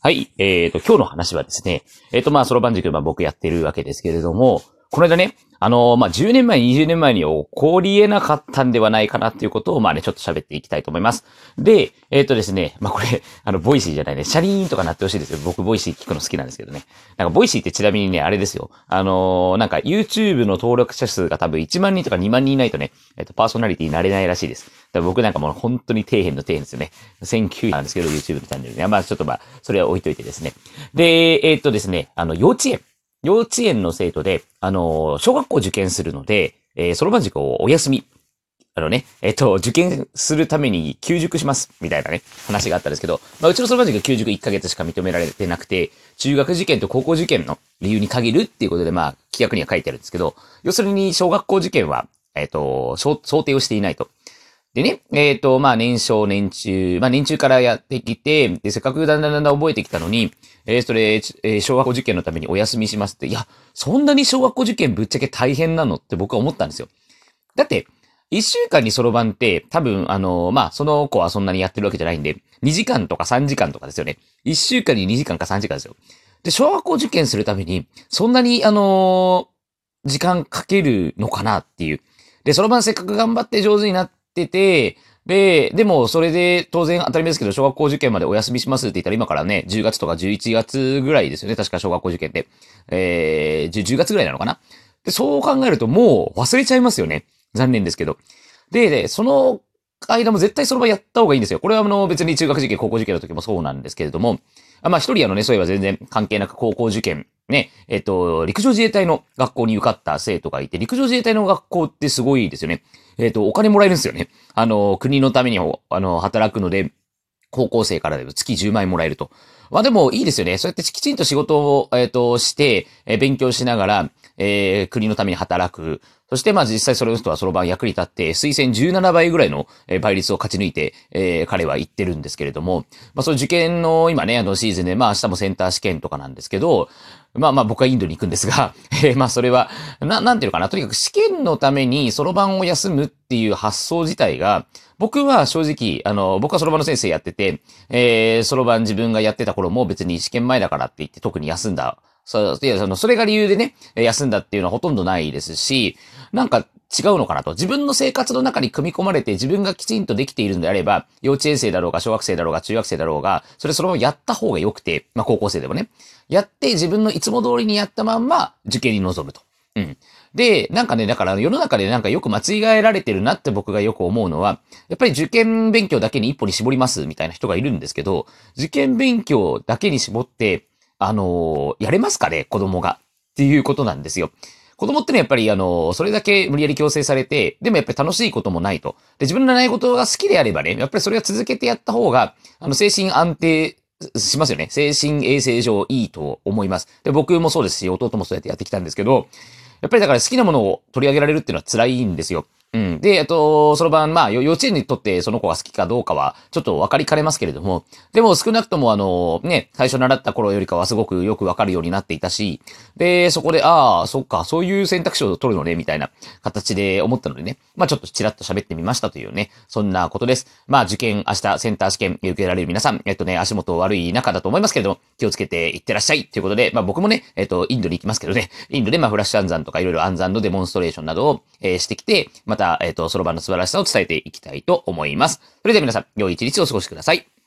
はい。えっ、ー、と、今日の話はですね、えっ、ー、と、まあ、そろばん塾、まあ、僕やってるわけですけれども、この間ね、あのー、まあ、10年前、20年前に起こり得なかったんではないかなっていうことを、まあね、ちょっと喋っていきたいと思います。で、えっ、ー、とですね、まあ、これ、あの、 Voicy じゃないね、シャリーンとかなってほしいですよ。僕、 Voicy 聞くの好きなんですけどね。なんか、 Voicy ってちなみにね、あれですよ。あのー、なんか、YouTube の登録者数が多分1万人とか2万人いないとね、えっ、と、パーソナリティになれないらしいです。だ僕なんかもう本当に底辺の底辺ですよね。1900なんですけど、YouTube のチャンネルね。まあ、ちょっとまあ、それは置いといてですね。で、えっ、とですね、あの、幼稚園。幼稚園の生徒で、あの、小学校受験するので、えー、そろばん塾をお休み。あのね、えっ、と、受験するために休塾します、みたいなね、話があったんですけど、まあ、うちのそろばん塾休塾1ヶ月しか認められてなくて、中学受験と高校受験の理由に限るっていうことで、まあ、規約には書いてあるんですけど、要するに小学校受験は、えっ、と、想定をしていないと。でね、えっ、ー、と、まあ、年少、年中、まあ、年中からやってきて、で、せっかくだんだんだんだん覚えてきたのに、えー、それ、えー、小学校受験のためにお休みしますって、いや、そんなに小学校受験ぶっちゃけ大変なのって僕は思ったんですよ。だって、一週間にそろばんって、多分、あのまあ、その子はそんなにやってるわけじゃないんで、2時間とか3時間とかですよね。一週間に2時間か3時間ですよ。で、小学校受験するために、そんなに、あの時間かけるのかなっていう。で、そろばんせっかく頑張って上手になっってて、で、でも、それで、当然当たり前ですけど、小学校受験までお休みしますって言ったら、今からね、10月とか11月ぐらいですよね。確か小学校受験って。えー、10, 10月ぐらいなのかなで、そう考えると、もう忘れちゃいますよね。残念ですけど。で、で、その間も絶対その場やった方がいいんですよ。これはあの、別に中学受験、高校受験の時もそうなんですけれども、あまあ一人あのね、そういえば全然関係なく高校受験ね、えっと、陸上自衛隊の学校に受かった生徒がいて、陸上自衛隊の学校ってすごいですよね。えっと、お金もらえるんですよね。あの、国のために、あの、働くので、高校生からでも月10万円もらえると。まあでもいいですよね。そうやってきちんと仕事を、えっ、と、して、えー、勉強しながら、えー、国のために働く。そしてまあ実際それの人はその場役に立って、推薦17倍ぐらいの倍率を勝ち抜いて、えー、彼は言ってるんですけれども、まあその受験の今ね、あのシーズンで、まあ明日もセンター試験とかなんですけど、まあまあ僕はインドに行くんですが、えー、まあそれは、な、なんていうのかな。とにかく試験のためにそろばんを休むっていう発想自体が、僕は正直、あの、僕はそろばんの先生やってて、えー、そろばん自分がやってた頃も別に試験前だからって言って特に休んだそう、いや、その、それが理由でね、休んだっていうのはほとんどないですし、なんか違うのかなと。自分の生活の中に組み込まれて自分がきちんとできているのであれば、幼稚園生だろうが、小学生だろうが、中学生だろうが、それそのままやった方が良くて、まあ高校生でもね、やって自分のいつも通りにやったまんま受験に臨むと。うん。で、なんかね、だから世の中でなんかよく間違えられてるなって僕がよく思うのは、やっぱり受験勉強だけに一歩に絞りますみたいな人がいるんですけど、受験勉強だけに絞って、あのー、やれますかね子供が。っていうことなんですよ。子供ってね、やっぱりあの、それだけ無理やり強制されて、でもやっぱり楽しいこともないと。で、自分のないことが好きであればね、やっぱりそれは続けてやった方が、あの、精神安定しますよね。精神衛生上いいと思います。で、僕もそうですし、弟もそうやってやってきたんですけど、やっぱりだから好きなものを取り上げられるっていうのは辛いんですよ。うん。で、えっと、その晩、まあ、幼稚園にとってその子が好きかどうかは、ちょっと分かりかねますけれども、でも少なくともあの、ね、最初習った頃よりかはすごくよく分かるようになっていたし、で、そこで、ああ、そっか、そういう選択肢を取るのね、みたいな形で思ったのでね、まあちょっとちらっと喋ってみましたというね、そんなことです。まあ受験、明日センター試験受けられる皆さん、えっとね、足元悪い中だと思いますけれども、気をつけていってらっしゃいということで、まあ僕もね、えっと、インドに行きますけどね、インドでまあフラッシュ暗算とかいろいろ暗算のデモンストレーションなどを、えー、してきて、また、えっと、そろばんの素晴らしさを伝えていきたいと思います。それでは皆さん、良い一日をお過ごしください。